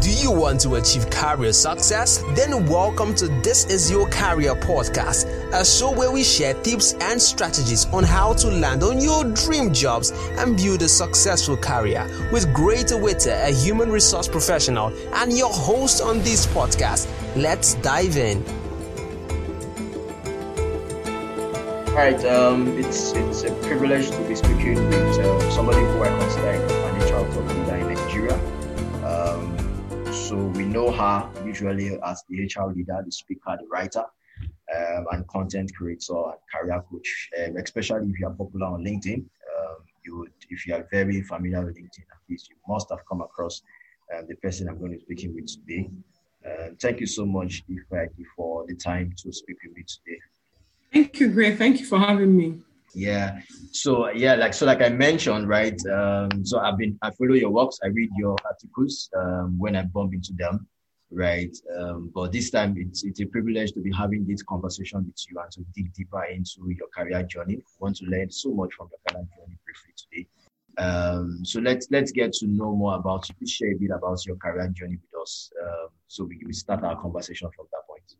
Do you want to achieve career success? Then welcome to This Is Your Career podcast, a show where we share tips and strategies on how to land on your dream jobs and build a successful career with Great Witter, a human resource professional, and your host on this podcast. Let's dive in. All right, um, it's it's a privilege to be speaking with uh, somebody who I consider an HR top leader so we know her usually as the HR leader, the speaker, the writer, um, and content creator and career coach. Um, especially if you are popular on LinkedIn, um, you would, if you are very familiar with LinkedIn, at least you must have come across um, the person I'm going to be speaking with today. Uh, thank you so much, Ifeaki, for the time to speak with me today. Thank you, Greg. Thank you for having me. Yeah. So yeah, like so, like I mentioned, right? Um, so I've been I follow your works. I read your articles um, when I bump into them, right? Um, but this time it's it's a privilege to be having this conversation with you and to dig deeper into your career journey. I want to learn so much from your career journey briefly today. Um, so let's let's get to know more about you. Please share a bit about your career journey with us, um, so we can start our conversation from that point.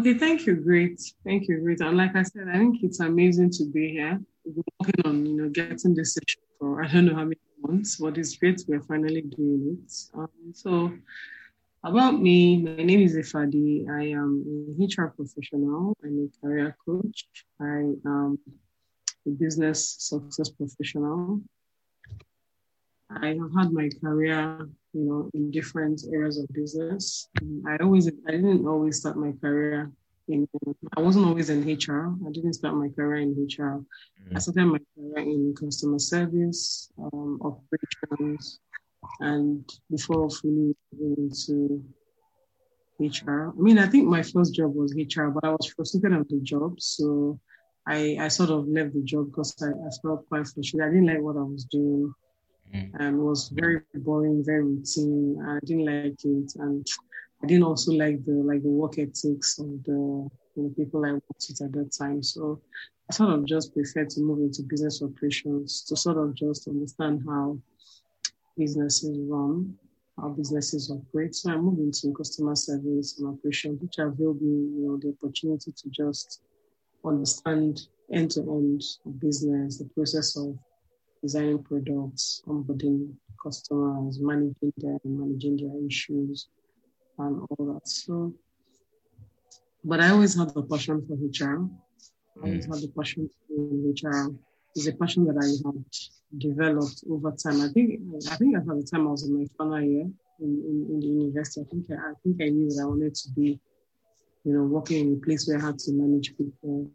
Okay, thank you, great. Thank you, great. And like I said, I think it's amazing to be here. Working on, you know, getting this session for I don't know how many months, but it's great we're finally doing it. Um, so about me, my name is Ifadi. I am a HR professional. I'm a career coach. I am a business success professional. I have had my career, you know, in different areas of business. I always, I didn't always start my career in, I wasn't always in HR. I didn't start my career in HR. Mm-hmm. I started my career in customer service, um, operations, and before fully into HR. I mean, I think my first job was HR, but I was frustrated at the job. So I, I sort of left the job because I, I felt quite frustrated. I didn't like what I was doing. Mm. and it was very boring, very routine. I didn't like it, and I didn't also like the like the work ethics of the people I worked with at that time. So I sort of just preferred to move into business operations to sort of just understand how businesses run, how businesses operate. So I moved into customer service and operations, which availed me, you know, the opportunity to just understand end to end business, the process of designing products, onboarding customers, managing them, managing their issues, and all that. So, but I always had the passion for HR. I always mm. had the passion for HR. It's a passion that I had developed over time. I think I think at the time I was in my final year in, in, in the university. I think I, I think I knew that I wanted to be, you know, working in a place where I had to manage people,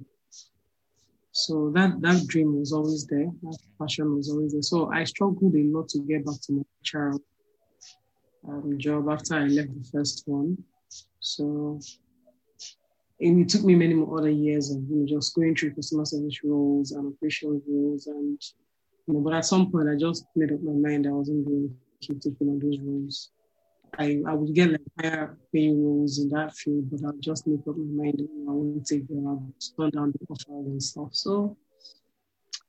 so that that dream was always there. That passion was always there. So I struggled a lot to get back to my child um, job after I left the first one. So it took me many more other years of you know, just going through customer service roles and operational roles and you know, but at some point I just made up my mind I wasn't going to keep taking on those roles. I, I would get like higher paying roles in that field, but I'll just make up my mind that I won't take them. I'll turn down the offers and stuff. So,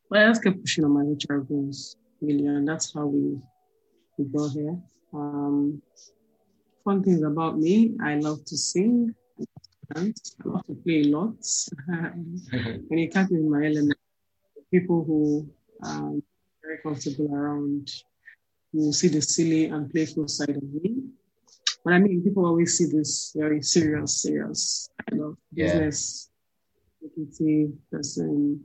but I just kept pushing on my HR goals, really, and that's how we, we got here. Um, fun things about me, I love to sing. I love to play a lot. when you me in my element, people who are very comfortable around will see the silly and playful side of me. But I mean, people always see this very serious, serious kind of yeah. business executive person.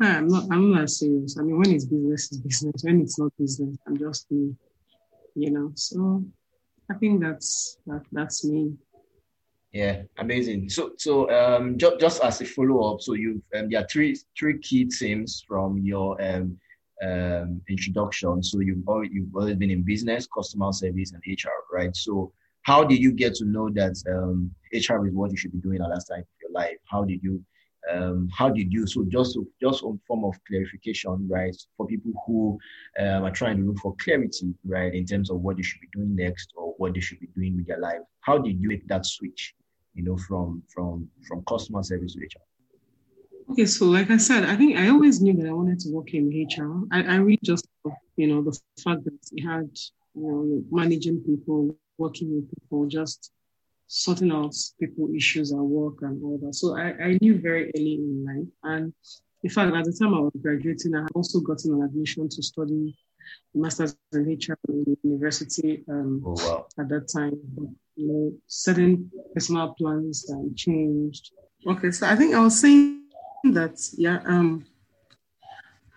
I'm not. I'm not serious. I mean, when it's business, it's business. When it's not business, I'm just. You know. So I think that's that, that's me. Yeah, amazing. So, so um, just just as a follow up, so you've um, there are three three key themes from your um um, introduction. So you've always, you've always been in business, customer service, and HR, right? So how did you get to know that um, HR is what you should be doing at that time of your life? How did you um, how did you so just just on form of clarification right for people who um, are trying to look for clarity right in terms of what they should be doing next or what they should be doing with their life how did you make that switch you know from from from customer service to hr Okay, so like I said, I think I always knew that I wanted to work in HR. I, I really just, you know, the fact that we had, you know, managing people, working with people, just sorting out people issues at work and all that. So I, I knew very early in life. And in fact, at the time I was graduating, I had also gotten an admission to study master's in HR in university um, oh, wow. at that time. You know, certain personal plans um, changed. Okay, so I think I was saying that, yeah, um,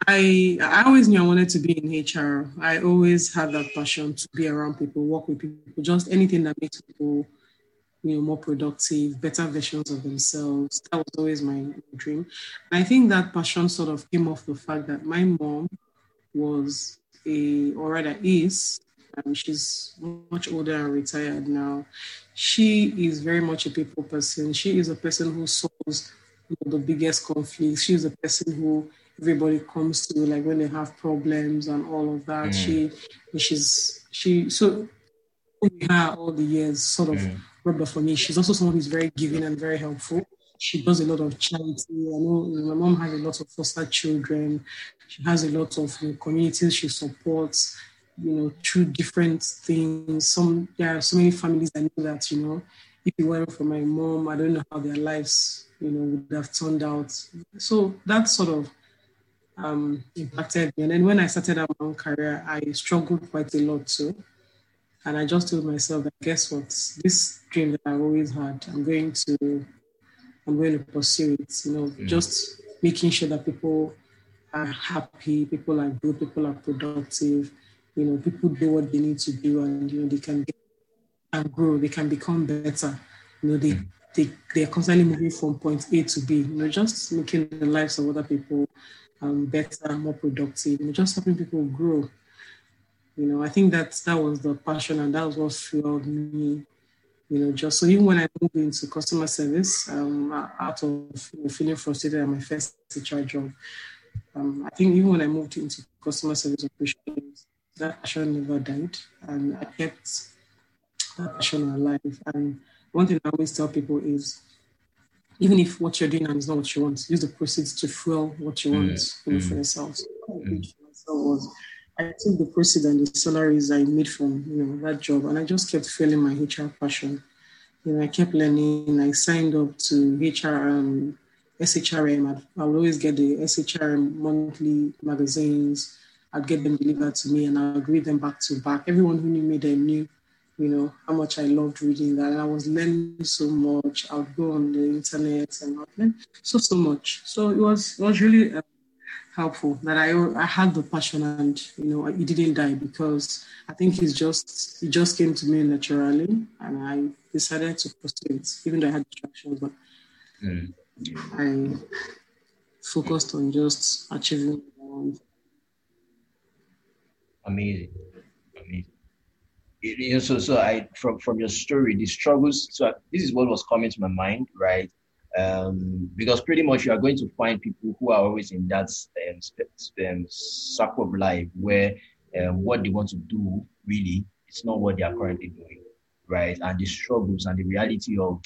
I I always knew I wanted to be in HR. I always had that passion to be around people, work with people, just anything that makes people, you know, more productive, better versions of themselves. That was always my dream. I think that passion sort of came off the fact that my mom was a, or rather is, um, she's much older and retired now. She is very much a people person. She is a person who solves you know, the biggest conflicts. She is a person who everybody comes to, like when they have problems and all of that. Mm. She, she's she so her all the years sort of mm. Rubbed off for me. She's also someone who's very giving and very helpful. She does a lot of charity. I know my mom has a lot of foster children. She has a lot of you know, communities she supports, you know, through different things. Some there are so many families I know that, you know, if it weren't for my mom, I don't know how their lives, you know, would have turned out. So that sort of um, impacted me. And then when I started out my own career, I struggled quite a lot too. And I just told myself that guess what? This dream that I've always had, I'm going to I'm going to pursue it. You know, mm. just making sure that people are happy, people are good, people are productive, you know, people do what they need to do and you know they can get and grow, they can become better. You know, they mm. they they're constantly moving from point A to B, you know, just making the lives of other people um, better, more productive, you know, just helping people grow. You know, I think that that was the passion and that was what fueled me you know, just so even when I moved into customer service, um, out of you know, feeling frustrated at my first HR job, um, I think even when I moved into customer service operations, that passion never died, and I kept that passion alive. And one thing I always tell people is, even if what you're doing is not what you want, use the proceeds to fuel what you want mm, you know, mm, for yourself. So mm. I took the proceeds and the salaries I made from you know that job, and I just kept feeling my HR passion. You know, I kept learning. I signed up to HR um, SHRM. I'd, I would always get the SHRM monthly magazines. I'd get them delivered to me, and I'd read them back to back. Everyone who knew me then knew, you know, how much I loved reading that. And I was learning so much. I would go on the internet and I'd learn so so much. So it was it was really. Uh, helpful that I I had the passion and you know it didn't die because I think it's just it just came to me naturally and I decided to pursue it even though I had distractions but mm. I focused on just achieving Amazing, amazing. You know, so so I from from your story, the struggles. So this is what was coming to my mind, right? Um, because pretty much you are going to find people who are always in that um, um, circle of life where um, what they want to do really it's not what they are currently doing, right? And the struggles and the reality of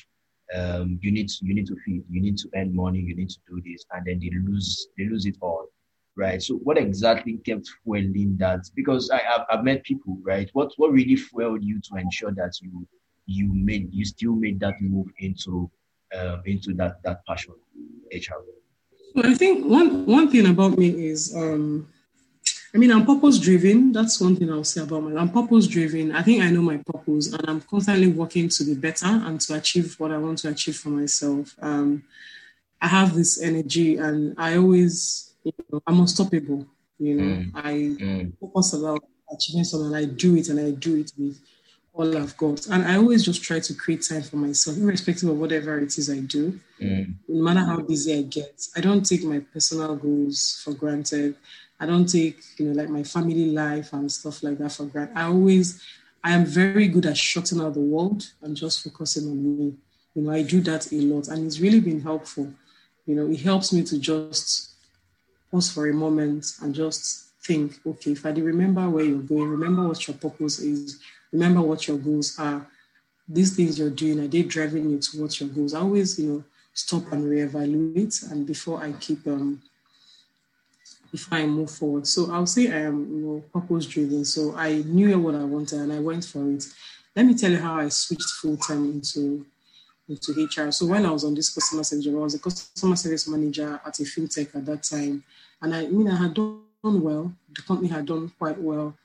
um, you need to, you need to feed, you need to earn money, you need to do this, and then they lose they lose it all, right? So what exactly kept fueling that? Because I, I've, I've met people, right? What what really fueled you to ensure that you you made you still made that move into um, into that that passion, HR. Well, I think one one thing about me is, um, I mean, I'm purpose driven. That's one thing I'll say about me. I'm purpose driven. I think I know my purpose, and I'm constantly working to be better and to achieve what I want to achieve for myself. Um, I have this energy, and I always, you know, I'm unstoppable. You know, mm. I mm. focus about achieving something. and I do it, and I do it with all I've got. And I always just try to create time for myself, irrespective of whatever it is I do, mm. no matter how busy I get. I don't take my personal goals for granted. I don't take, you know, like my family life and stuff like that for granted. I always, I am very good at shutting out the world and just focusing on me. You know, I do that a lot and it's really been helpful. You know, it helps me to just pause for a moment and just think, okay, if I remember where you're going, remember what your purpose is, remember what your goals are. These things you're doing, are they driving you towards your goals? I always, you know, stop and reevaluate and before I keep um before I move forward. So I'll say I am, you know, purpose driven. So I knew what I wanted and I went for it. let me tell you how I switched full time into into HR. So when I was on this customer service job, I was a customer service manager at a fintech at that time, and I, I mean I had done well. The company had done quite well.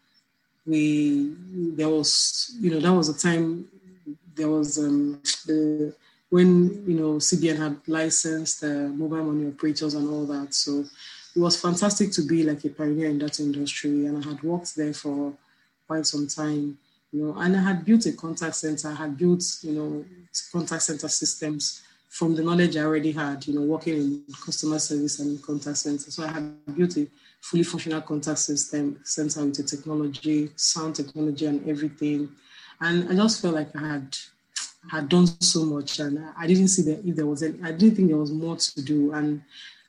We there was you know that was a time there was um, the when you know CBN had licensed uh, mobile money operators and all that. So it was fantastic to be like a pioneer in that industry, and I had worked there for quite some time. You know, and I had built a contact center. I had built you know contact center systems from the knowledge I already had. You know, working in customer service and contact center. So I had built a fully functional contact system center with the technology, sound technology, and everything. And I just felt like I had had done so much, and I didn't see that if there was any, I didn't think there was more to do, and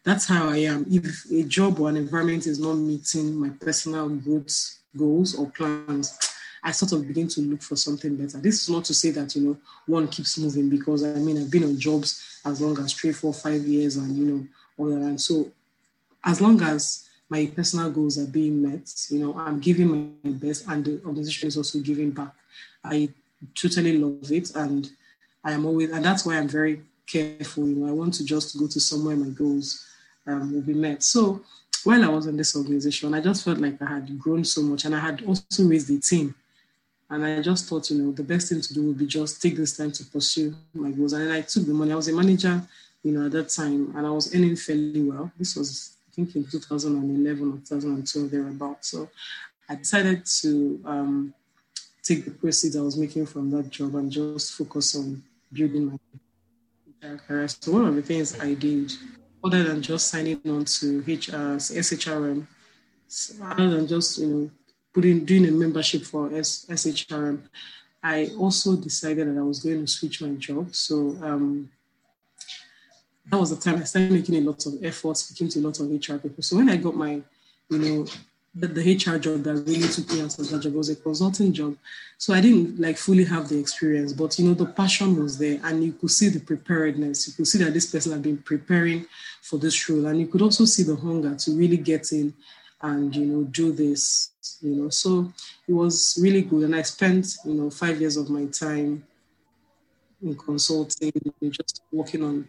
that's how I am. If a job or an environment is not meeting my personal growth goals or plans, I sort of begin to look for something better. This is not to say that you know one keeps moving because I mean I've been on jobs as long as three, four, five years, and you know all that. And so, as long as my personal goals are being met, you know I'm giving my best, and the organization is also giving back. I totally love it. And I am always, and that's why I'm very careful. You know, I want to just go to somewhere my goals um, will be met. So while I was in this organization, I just felt like I had grown so much and I had also raised the team. And I just thought, you know, the best thing to do would be just take this time to pursue my goals. And I took the money. I was a manager, you know, at that time, and I was earning fairly well. This was, think, in 2011 or 2012, thereabout. So I decided to um, take the proceeds I was making from that job and just focus on building my entire career. So one of the things I did, other than just signing on to HR, SHRM, other than just you know putting doing a membership for S, SHRM, I also decided that I was going to switch my job. So um, that was the time I started making a lot of effort, speaking to a lot of HR people. So when I got my, you know, the, the HR job that really took me out of that job was a consulting job. So I didn't like fully have the experience, but you know, the passion was there and you could see the preparedness. You could see that this person had been preparing for this role. And you could also see the hunger to really get in and you know do this, you know. So it was really good. And I spent, you know, five years of my time in consulting, just working on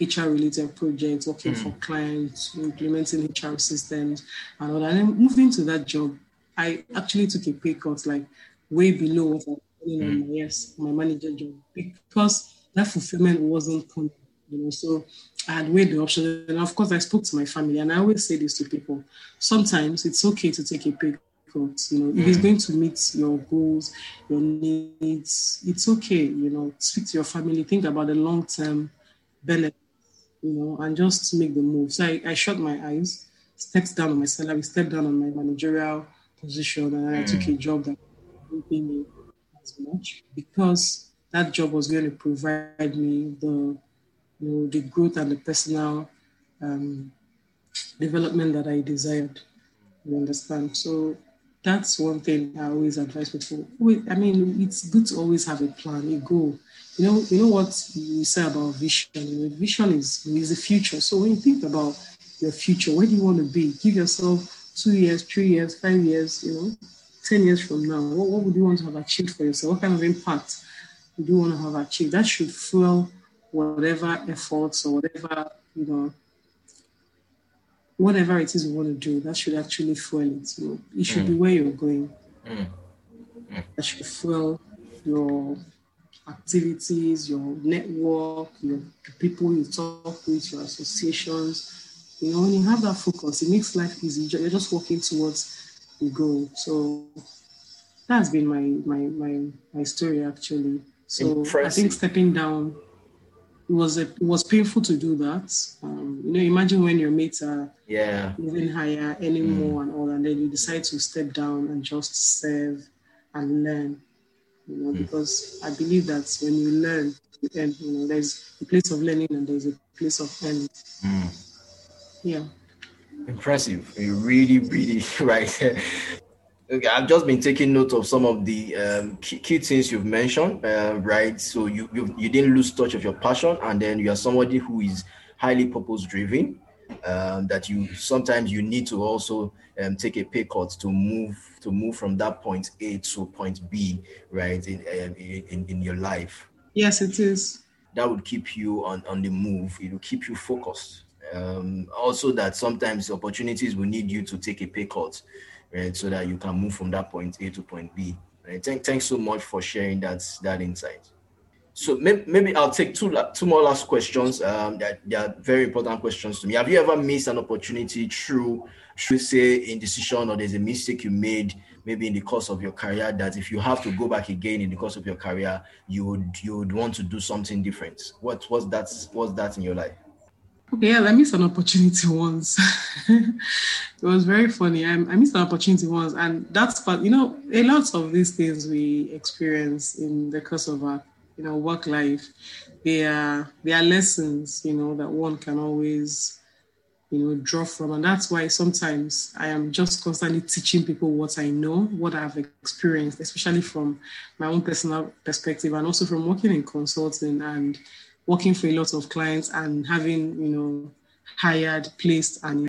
HR related projects, working mm. for clients, implementing HR systems, and all that. And then moving to that job, I actually took a pay cut like way below what I'm earning mm. on my yes, my manager job because that fulfillment wasn't coming. You know, so I had weighed the option, and of course, I spoke to my family, and I always say this to people: sometimes it's okay to take a pay cut. You know, mm. if it's mm. going to meet your goals, your needs, it's okay. You know, speak to your family, think about the long term benefit you know, and just make the move. So I, I shut my eyes, stepped down on my salary, stepped down on my managerial position, and mm. I took a mm. job that didn't pay me as much because that job was going to provide me the, you know, the growth and the personal um, development that I desired. You understand? So that's one thing I always advise people. I mean, it's good to always have a plan, a goal you know, you know what you say about vision. You know, vision is is the future. So when you think about your future, where do you want to be? Give yourself two years, three years, five years. You know, ten years from now, what, what would you want to have achieved for yourself? What kind of impact would you want to have achieved? That should fuel whatever efforts or whatever you know whatever it is you want to do, that should actually fuel it. You know, it should mm. be where you're going. Mm. Mm. That should fuel your activities, your network, your the people you talk with, your associations. You know, when you have that focus, it makes life easy. You're just working towards the goal. So that's been my my my my story actually. So Impressive. I think stepping down it was a, it was painful to do that. Um, you know, imagine when your mates are yeah moving higher, anymore, mm. and all, and then you decide to step down and just serve and learn you know, mm. because I believe that when you learn, you earn, you know, there's a place of learning and there's a place of earning. Mm. Yeah. Impressive. Really, really right. okay, I've just been taking note of some of the um, key, key, things you've mentioned, uh, right? So you, you you didn't lose touch of your passion, and then you are somebody who is highly purpose driven. Um, that you sometimes you need to also um, take a pay cut to move to move from that point A to point B, right? In um, in, in your life. Yes, it is. That would keep you on on the move. It will keep you focused. Um, also, that sometimes opportunities will need you to take a pay cut, right, so that you can move from that point A to point B. Right? Thank, thanks so much for sharing that that insight. So maybe I'll take two two more last questions. Um, that they are very important questions to me. Have you ever missed an opportunity through, should say, indecision or there's a mistake you made maybe in the course of your career that if you have to go back again in the course of your career, you would you would want to do something different? What was that? What's that in your life? Okay, yeah, I missed an opportunity once. it was very funny. I, I, missed an opportunity once, and that's but you know a lot of these things we experience in the course of our you know, work life, there are they are lessons, you know, that one can always, you know, draw from. And that's why sometimes I am just constantly teaching people what I know, what I've experienced, especially from my own personal perspective and also from working in consulting and working for a lot of clients and having, you know, hired, placed, and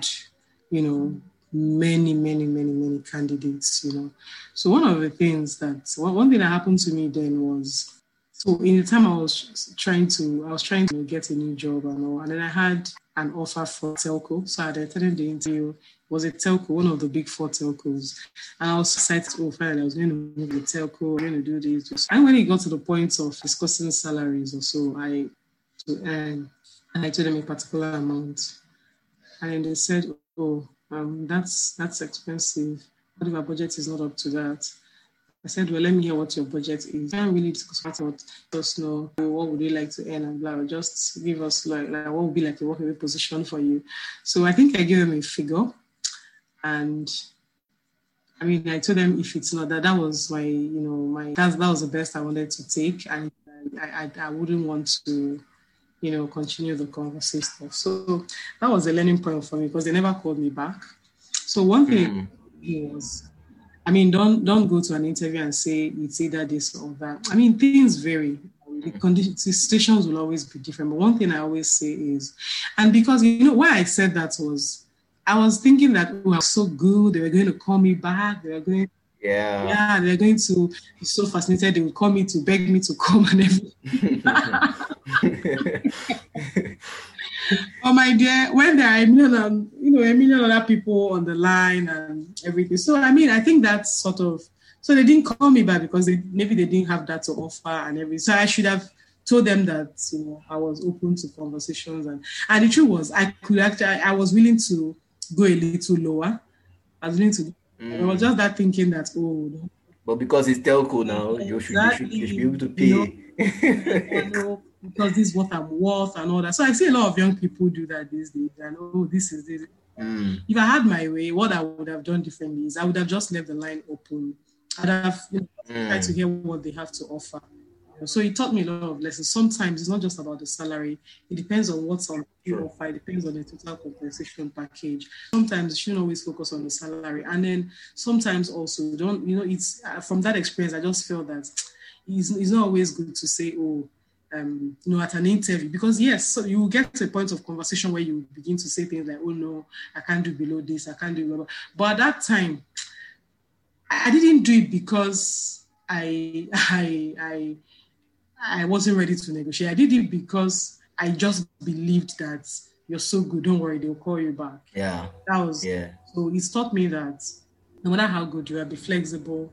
you know, many, many, many, many candidates, you know. So one of the things that one, one thing that happened to me then was so in the time I was trying to, I was trying to get a new job and all, and then I had an offer for telco. So I attended the interview. It was a telco, one of the big four telcos, and I was excited. Oh, finally, I was going to move the telco. I'm going to do this. And when it got to the point of discussing salaries or so, I to earn, and I told them a particular amount, and they said, "Oh, um, that's that's expensive. What if our budget is not up to that?" I said, well, let me hear what your budget is. I can't really discuss about just know what would you like to earn and blah. Just give us like, like what would be like a working position for you. So I think I gave them a figure, and I mean, I told them if it's not that, that was my, you know, my that, that was the best I wanted to take, and I, I, I wouldn't want to, you know, continue the conversation. So that was a learning point for me because they never called me back. So one thing mm. was I mean, don't don't go to an interview and say it's either this or that. I mean, things vary. The conditions, the situations will always be different. But one thing I always say is, and because you know why I said that was, I was thinking that oh, I was so good. They were going to call me back. They were going, yeah, yeah, they're going to be so fascinated. They will call me to beg me to come and everything. oh my dear, when there are a million, um, you know, a million other people on the line and everything. So I mean, I think that's sort of so they didn't call me back because they maybe they didn't have that to offer and everything. So I should have told them that you know I was open to conversations and and the truth was I could actually I, I was willing to go a little lower. I was willing to. Mm. I was just that thinking that oh. But because it's telco now, you, should, you, should, you should be able to pay. You know, because this is what I'm worth and all that. So I see a lot of young people do that these days. And oh, this is this. Mm. If I had my way, what I would have done differently is I would have just left the line open. I'd have you know, mm. tried to hear what they have to offer. So it taught me a lot of lessons. Sometimes it's not just about the salary. It depends on what's on the offer. It depends on the total compensation package. Sometimes you shouldn't always focus on the salary. And then sometimes also don't, you know, it's uh, from that experience, I just feel that it's, it's not always good to say, oh, um, you know, at an interview because yes, so you will get to a point of conversation where you begin to say things like, "Oh no, I can't do below this, I can't do below." But at that time, I didn't do it because I I I I wasn't ready to negotiate. I did it because I just believed that you're so good. Don't worry, they'll call you back. Yeah, that was yeah. So it's taught me that no matter how good you are, be flexible.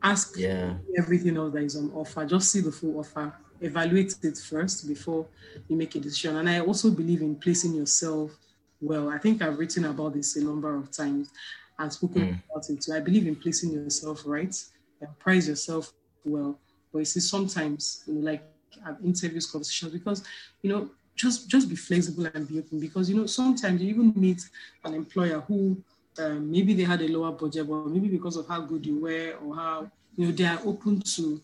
Ask yeah. everything else that is on offer. Just see the full offer evaluate it first before you make a decision. And I also believe in placing yourself well. I think I've written about this a number of times and spoken mm. about it too. I believe in placing yourself right and price yourself well. But you see, sometimes you know, like have interviews, conversations, because you know, just just be flexible and be open. Because you know, sometimes you even meet an employer who um, maybe they had a lower budget, but maybe because of how good you were or how you know they are open to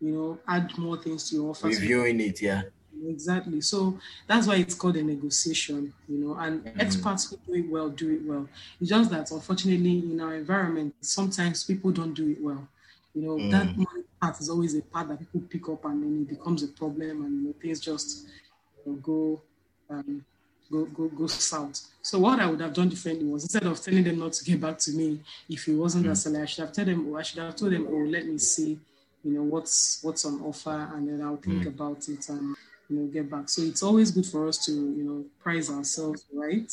you know, add more things to your offer. Reviewing it, yeah. Exactly. So that's why it's called a negotiation, you know, and mm. experts who do it well do it well. It's just that unfortunately in our environment, sometimes people don't do it well. You know, mm. that money part is always a part that people pick up and then it becomes a problem and you know, things just you know, go um, go, go, go south. So what I would have done differently was instead of telling them not to get back to me if it wasn't mm. that salary, I should have told them, oh, I should have told them, oh, let me see, you know, what's what's on offer, and then I'll think mm. about it and you know get back. So it's always good for us to you know price ourselves right,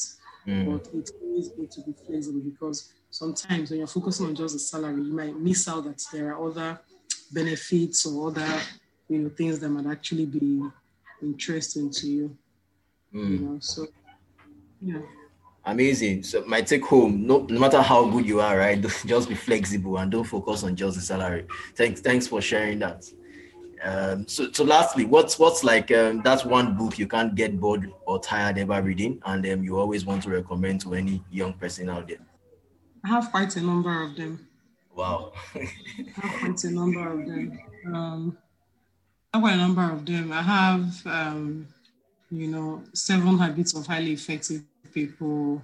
mm. but it's always good to be flexible because sometimes when you're focusing on just the salary, you might miss out that there are other benefits or other you know things that might actually be interesting to you. Mm. You know, so yeah. Amazing. So my take home, no, no matter how good you are, right? Just be flexible and don't focus on just the salary. Thanks, thanks for sharing that. Um, so, so lastly, what's what's like um, that's one book you can't get bored or tired ever reading, and um, you always want to recommend to any young person out there. I have quite a number of them. Wow. I have quite a number of them. Um, I have a number of them. I have um, you know, Seven Habits of Highly Effective People.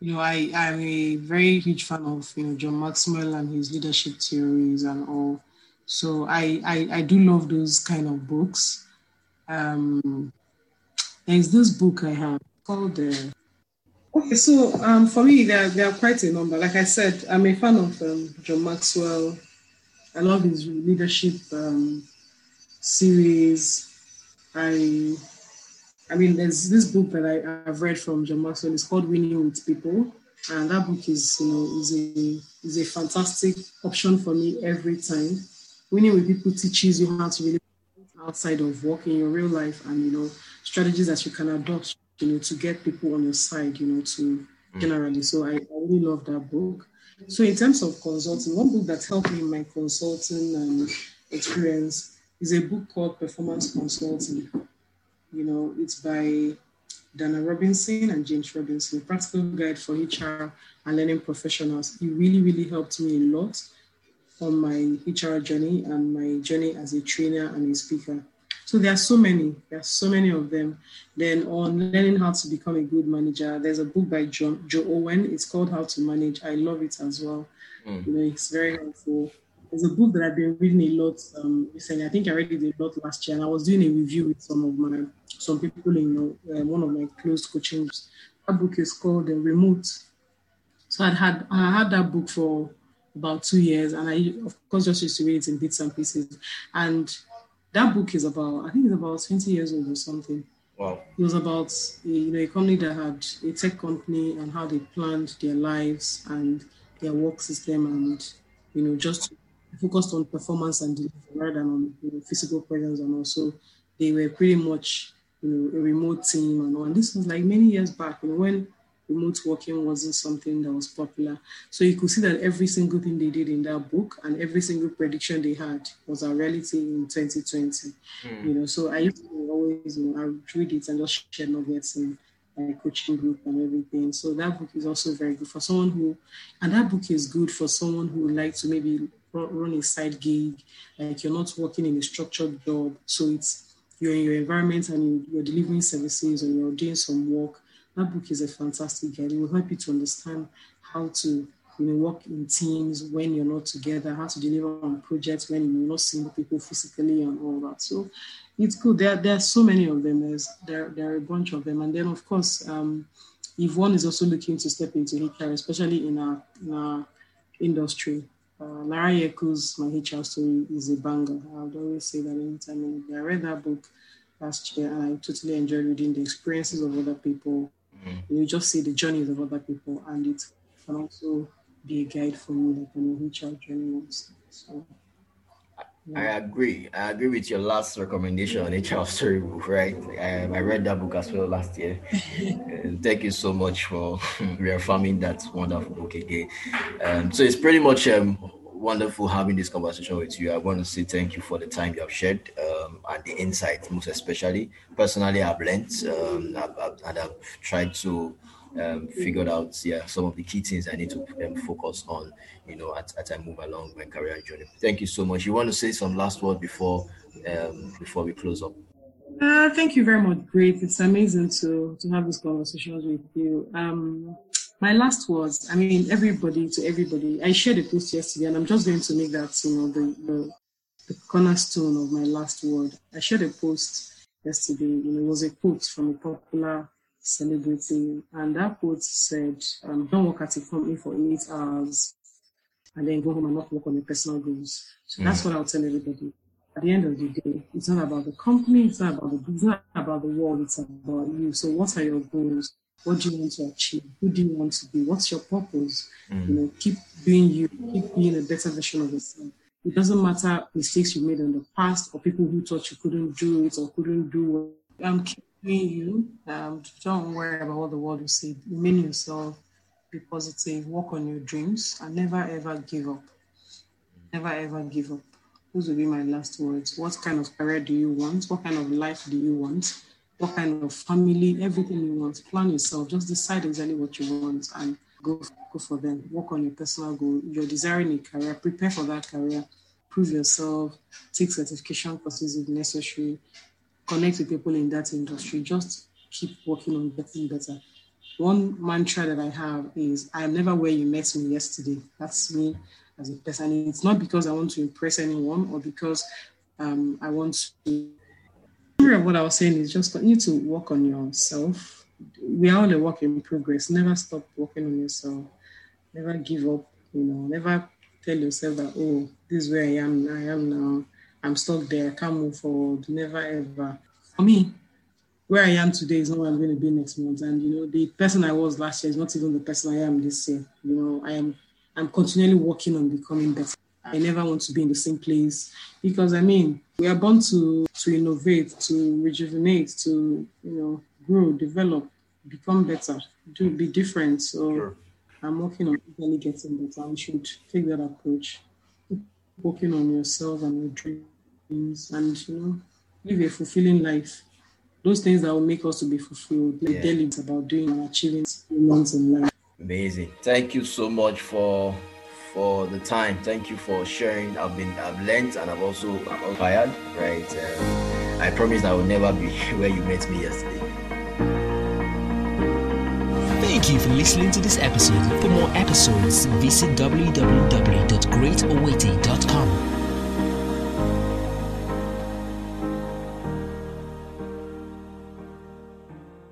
You know, I, I'm a very huge fan of, you know, John Maxwell and his leadership theories and all. So I, I, I do love those kind of books. Um, there's this book I have called uh, Okay, so um, for me, there, there are quite a number. Like I said, I'm a fan of um, John Maxwell. I love his leadership um, series. I I mean, there's this book that I, have read from John Maxwell. It's called Winning with People, and that book is, you know, is a is a fantastic option for me every time. Winning with People teaches you how to really outside of work in your real life, and you know, strategies that you can adopt, you know, to get people on your side, you know, to mm. generally. So I, I really love that book. So in terms of consulting, one book that helped me in my consulting um, experience is a book called Performance Consulting you know, it's by Dana Robinson and James Robinson, Practical Guide for HR and Learning Professionals. It really, really helped me a lot on my HR journey and my journey as a trainer and a speaker. So there are so many, there are so many of them. Then on learning how to become a good manager, there's a book by John, Jo Owen. It's called How to Manage. I love it as well. Mm. You know, it's very helpful. There's a book that I've been reading a lot um, recently. I think I read it a lot last year, and I was doing a review with some of my some people in uh, one of my close coaching. That book is called The Remote. So I had I had that book for about two years, and I of course just used to read it in bits and pieces. And that book is about I think it's about 20 years old or something. Wow. It was about you know a company that had a tech company and how they planned their lives and their work system and you know just focused on performance and delivery rather than on you know, physical presence and also they were pretty much you know a remote team and all. And this was like many years back, you know, when remote working wasn't something that was popular. So you could see that every single thing they did in that book and every single prediction they had was a reality in 2020. Mm. You know, so I used to always, you know, I read it and just share nuggets and my coaching group and everything. So that book is also very good for someone who, and that book is good for someone who would like to maybe run a side gig, like you're not working in a structured job. So it's you're in your environment and you're delivering services and you're doing some work. That book is a fantastic guide. It will help you to understand how to you know, work in teams when you're not together, how to deliver on projects when you're not seeing people physically and all that. So it's good. There, there are so many of them. There's there, there are a bunch of them. And then of course, um, if one is also looking to step into HR, especially in our, in our industry, uh, Lara Yeku's My HR Story is a banger. I would always say that anytime I read that book last year and I totally enjoyed reading the experiences of other people. Mm-hmm. You just see the journeys of other people and it can also be a guide for me, like on a HR journey. So, yeah. I agree. I agree with your last recommendation on HR Story book, right? Um, I read that book as well last year. thank you so much for reaffirming that wonderful book again. Um, so it's pretty much um, wonderful having this conversation with you. I want to say thank you for the time you have shared um, and the insight, most especially. Personally, I've learned um, I've, I've, and I've tried to um, figured out yeah some of the key things I need to um, focus on you know as, as I move along my career journey. Thank you so much. You want to say some last word before um, before we close up? Uh, thank you very much. Great. It's amazing to to have these conversations with you. Um, my last words. I mean, everybody to everybody. I shared a post yesterday, and I'm just going to make that you know the, the, the cornerstone of my last word. I shared a post yesterday. You know, it was a quote from a popular celebrating. And that quote said, um, don't work at a company for eight hours and then go home and not work on your personal goals. So mm. that's what I'll tell everybody. At the end of the day, it's not about the company, it's not about the it's not about the world, it's about you. So what are your goals? What do you want to achieve? Who do you want to be? What's your purpose? Mm. You know, keep being you, keep being a better version of yourself. It doesn't matter mistakes you made in the past or people who thought you couldn't do it or couldn't do Um, keep you. Um, don't worry about what the world will say. Remain yourself. Be positive. Work on your dreams and never ever give up. Never ever give up. Those will be my last words. What kind of career do you want? What kind of life do you want? What kind of family? Everything you want. Plan yourself. Just decide exactly what you want and go go for them. Work on your personal goal. You're desiring a career. Prepare for that career. Prove yourself. Take certification courses if necessary. Connect with people in that industry. Just keep working on getting better. One mantra that I have is I am never where you met me yesterday. That's me as a person. It's not because I want to impress anyone or because um, I want to. What I was saying is just continue to work on yourself we are all a work in progress. Never stop working on yourself. Never give up. You know, never tell yourself that oh, this is where I am. I am now. I'm stuck there. I can't move forward. Never ever. For me, where I am today is not where I'm going to be next month. And you know, the person I was last year is not even the person I am this year. You know, I am. I'm continually working on becoming better. I never want to be in the same place because I mean, we are born to to innovate, to rejuvenate, to you know, grow, develop become better, do be different. So sure. I'm working on really getting better. You should take that approach. Working on yourself and your dreams and you know, live a fulfilling life. Those things that will make us to be fulfilled. Like yeah. daily it's about doing and achieving things in life. Amazing. Thank you so much for for the time. Thank you for sharing. I've been I've learned and I've also I'm inspired, right? Um, I promise I will never be where you met me yesterday. Thank you for listening to this episode. For more episodes, visit www.greatowaiting.com.